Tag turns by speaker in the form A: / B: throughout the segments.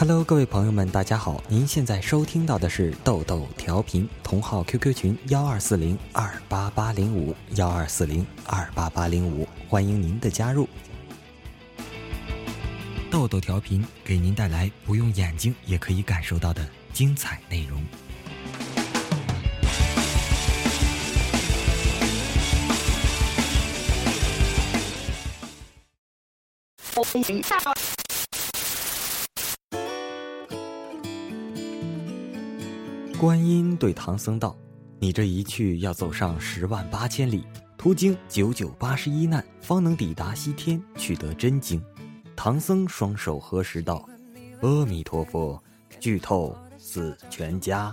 A: Hello，各位朋友们，大家好！您现在收听到的是豆豆调频，同号 QQ 群幺二四零二八八零五幺二四零二八八零五，欢迎您的加入。豆豆调频给您带来不用眼睛也可以感受到的精彩内容。观音对唐僧道：“你这一去要走上十万八千里，途经九九八十一难，方能抵达西天，取得真经。”唐僧双手合十道：“阿弥陀佛，剧透死全家。”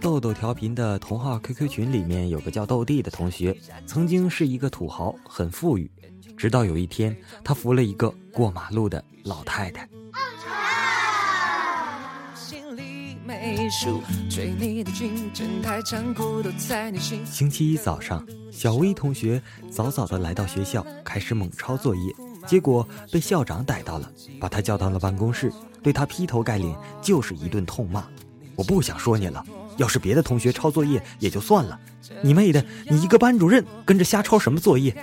A: 豆豆调频的同号 QQ 群里面有个叫豆弟的同学，曾经是一个土豪，很富裕。直到有一天，他扶了一个过马路的老太太。星期一早上，小薇同学早早的来到学校，开始猛抄作业，结果被校长逮到了，把他叫到了办公室，对他劈头盖脸就是一顿痛骂。我不想说你了，要是别的同学抄作业也就算了，你妹的，你一个班主任跟着瞎抄什么作业？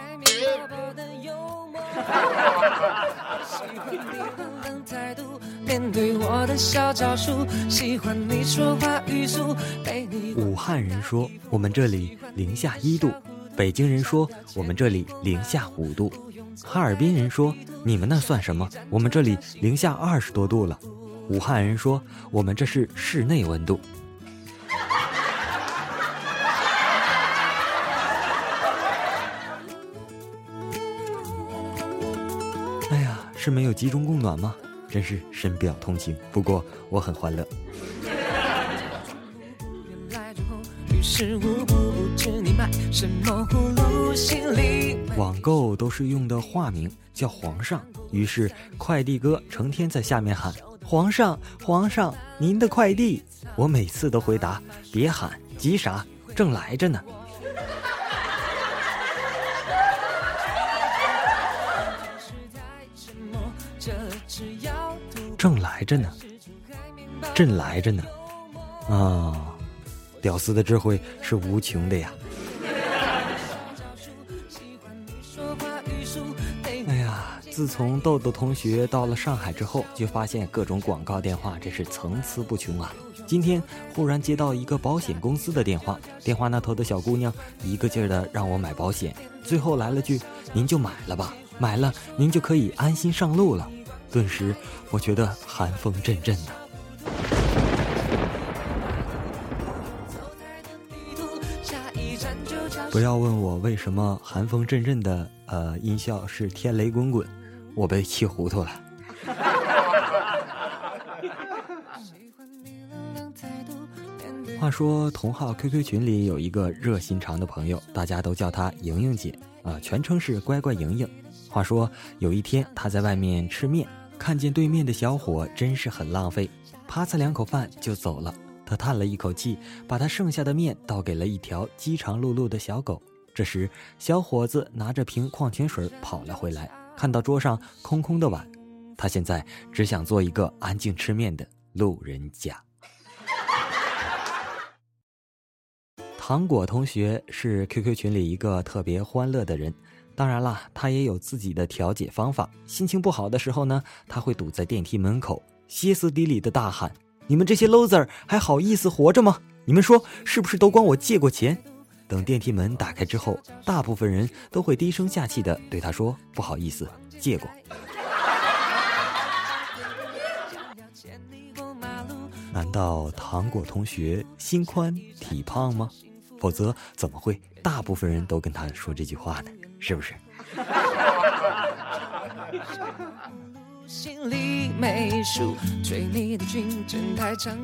A: 武汉人说我们这里零下一度，北京人说我们这里零下五度，哈尔滨人说你们那算什么？我们这里零下二十多度了。武汉人说我们这是室内温度。哎呀，是没有集中供暖吗？真是深表同情，不过我很欢乐。网购都是用的化名叫皇上，于是快递哥成天在下面喊：“皇上，皇上，您的快递。”我每次都回答：“别喊，急啥？正来着呢。”正来着呢，正来着呢，啊，屌丝的智慧是无穷的呀！自从豆豆同学到了上海之后，就发现各种广告电话真是层出不穷啊！今天忽然接到一个保险公司的电话，电话那头的小姑娘一个劲儿的让我买保险，最后来了句：“您就买了吧，买了您就可以安心上路了。”顿时，我觉得寒风阵阵的。不要问我为什么寒风阵阵的，呃，音效是天雷滚滚，我被气糊涂了。话说，同号 QQ 群里有一个热心肠的朋友，大家都叫她莹莹姐，啊，全称是乖乖莹莹。话说有一天，她在外面吃面。看见对面的小伙真是很浪费，啪嚓两口饭就走了。她叹了一口气，把她剩下的面倒给了一条饥肠辘辘的小狗。这时，小伙子拿着瓶矿泉水跑了回来，看到桌上空空的碗，他现在只想做一个安静吃面的路人甲。糖果同学是 QQ 群里一个特别欢乐的人。当然啦，他也有自己的调解方法。心情不好的时候呢，他会堵在电梯门口，歇斯底里的大喊：“你们这些 loser 还好意思活着吗？你们说是不是都管我借过钱？”等电梯门打开之后，大部分人都会低声下气的对他说：“不好意思，借过。”难道糖果同学心宽体胖吗？否则怎么会大部分人都跟他说这句话呢？是不是？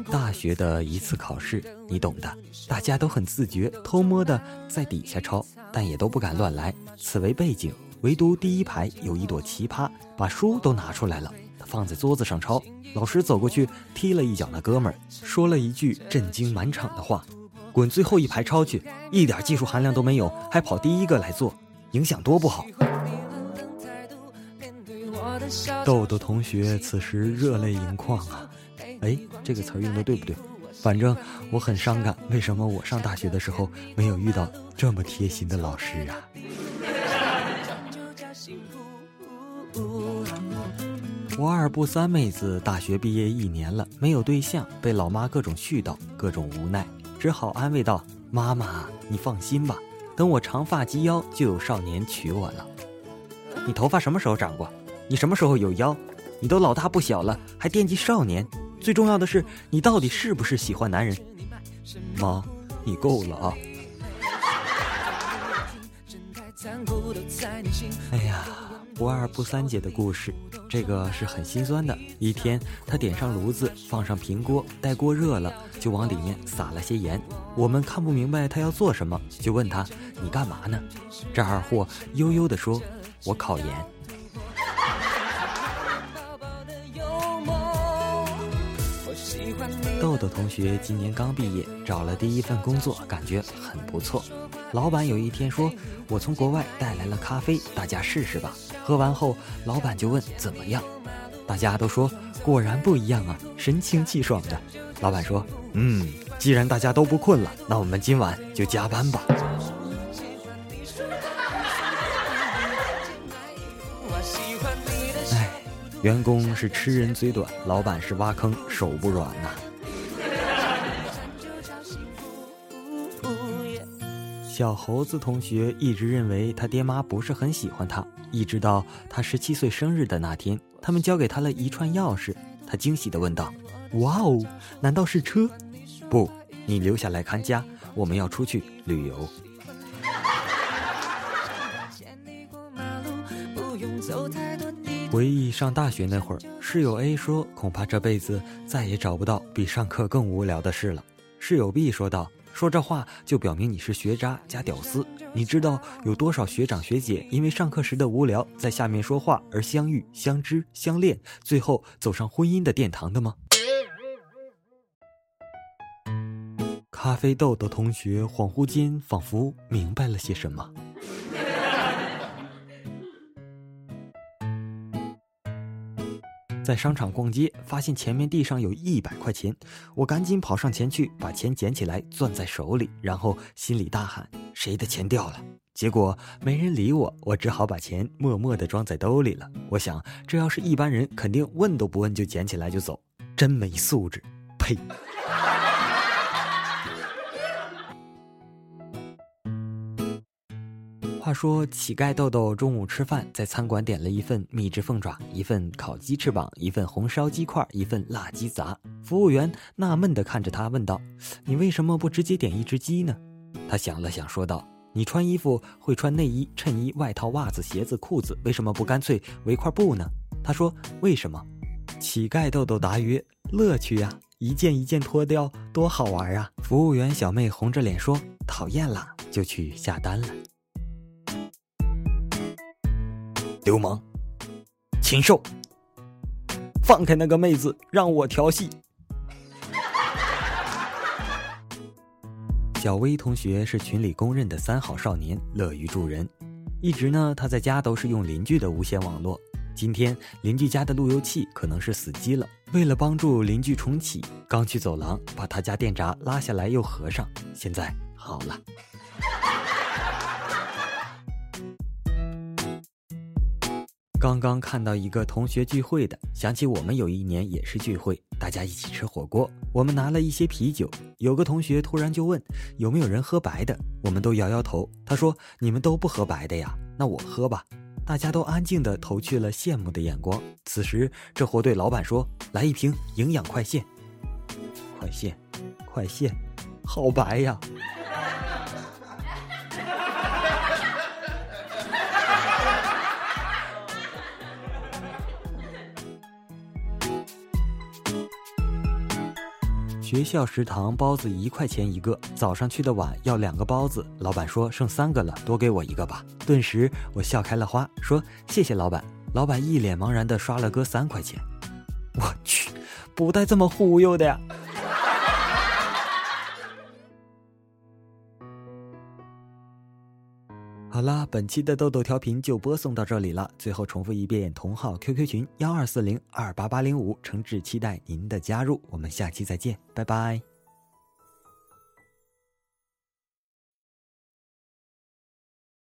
A: 大学的一次考试，你懂的。大家都很自觉，偷摸的在底下抄，但也都不敢乱来。此为背景，唯独第一排有一朵奇葩，把书都拿出来了，放在桌子上抄。老师走过去踢了一脚那哥们儿，说了一句震惊满场的话：“滚最后一排抄去，一点技术含量都没有，还跑第一个来做。”影响多不好。豆豆同学此时热泪盈眶啊！哎，这个词儿用的对不对？反正我很伤感。为什么我上大学的时候没有遇到这么贴心的老师啊？我二不三妹子大学毕业一年了，没有对象，被老妈各种絮叨，各种无奈，只好安慰道：“妈妈，你放心吧，等我长发及腰，就有少年娶我了。”你头发什么时候长过？你什么时候有腰？你都老大不小了，还惦记少年？最重要的是，你到底是不是喜欢男人？妈，你够了啊！哎呀，不二不三姐的故事，这个是很心酸的。一天，她点上炉子，放上平锅，待锅热了，就往里面撒了些盐。我们看不明白她要做什么，就问她：“你干嘛呢？”这二货悠悠地说：“我考研。”豆豆同学今年刚毕业，找了第一份工作，感觉很不错。老板有一天说：“我从国外带来了咖啡，大家试试吧。”喝完后，老板就问：“怎么样？”大家都说：“果然不一样啊，神清气爽的。”老板说：“嗯，既然大家都不困了，那我们今晚就加班吧。”哎，员工是吃人嘴短，老板是挖坑手不软呐。小猴子同学一直认为他爹妈不是很喜欢他，一直到他十七岁生日的那天，他们交给他了一串钥匙。他惊喜地问道：“哇哦，难道是车？不，你留下来看家，我们要出去旅游。”回忆上大学那会儿，室友 A 说：“恐怕这辈子再也找不到比上课更无聊的事了。”室友 B 说道。说这话就表明你是学渣加屌丝。你知道有多少学长学姐因为上课时的无聊，在下面说话而相遇、相知、相恋，最后走上婚姻的殿堂的吗？咖啡豆的同学恍惚间仿佛明白了些什么。在商场逛街，发现前面地上有一百块钱，我赶紧跑上前去，把钱捡起来攥在手里，然后心里大喊：“谁的钱掉了？”结果没人理我，我只好把钱默默地装在兜里了。我想，这要是一般人，肯定问都不问就捡起来就走，真没素质！呸！说乞丐豆豆中午吃饭，在餐馆点了一份秘制凤爪，一份烤鸡翅膀，一份红烧鸡块，一份辣鸡杂。服务员纳闷地看着他，问道：“你为什么不直接点一只鸡呢？”他想了想，说道：“你穿衣服会穿内衣、衬衣、外套、袜子、鞋子、裤子，为什么不干脆围块布呢？”他说：“为什么？”乞丐豆豆答曰：“乐趣呀，一件一件脱掉，多好玩啊！”服务员小妹红着脸说：“讨厌啦，就去下单了。”流氓，禽兽！放开那个妹子，让我调戏。小薇同学是群里公认的三好少年，乐于助人。一直呢，他在家都是用邻居的无线网络。今天邻居家的路由器可能是死机了，为了帮助邻居重启，刚去走廊把他家电闸拉下来又合上，现在好了。刚刚看到一个同学聚会的，想起我们有一年也是聚会，大家一起吃火锅，我们拿了一些啤酒。有个同学突然就问有没有人喝白的，我们都摇摇头。他说你们都不喝白的呀，那我喝吧。大家都安静地投去了羡慕的眼光。此时，这货对老板说：“来一瓶营养快线。”快线，快线，好白呀！学校食堂包子一块钱一个，早上去的晚要两个包子，老板说剩三个了，多给我一个吧。顿时我笑开了花，说谢谢老板。老板一脸茫然的刷了哥三块钱，我去，不带这么忽悠的呀。好了，本期的豆豆调频就播送到这里了。最后重复一遍，同号 QQ 群幺二四零二八八零五，诚挚期待您的加入。我们下期再见，拜拜。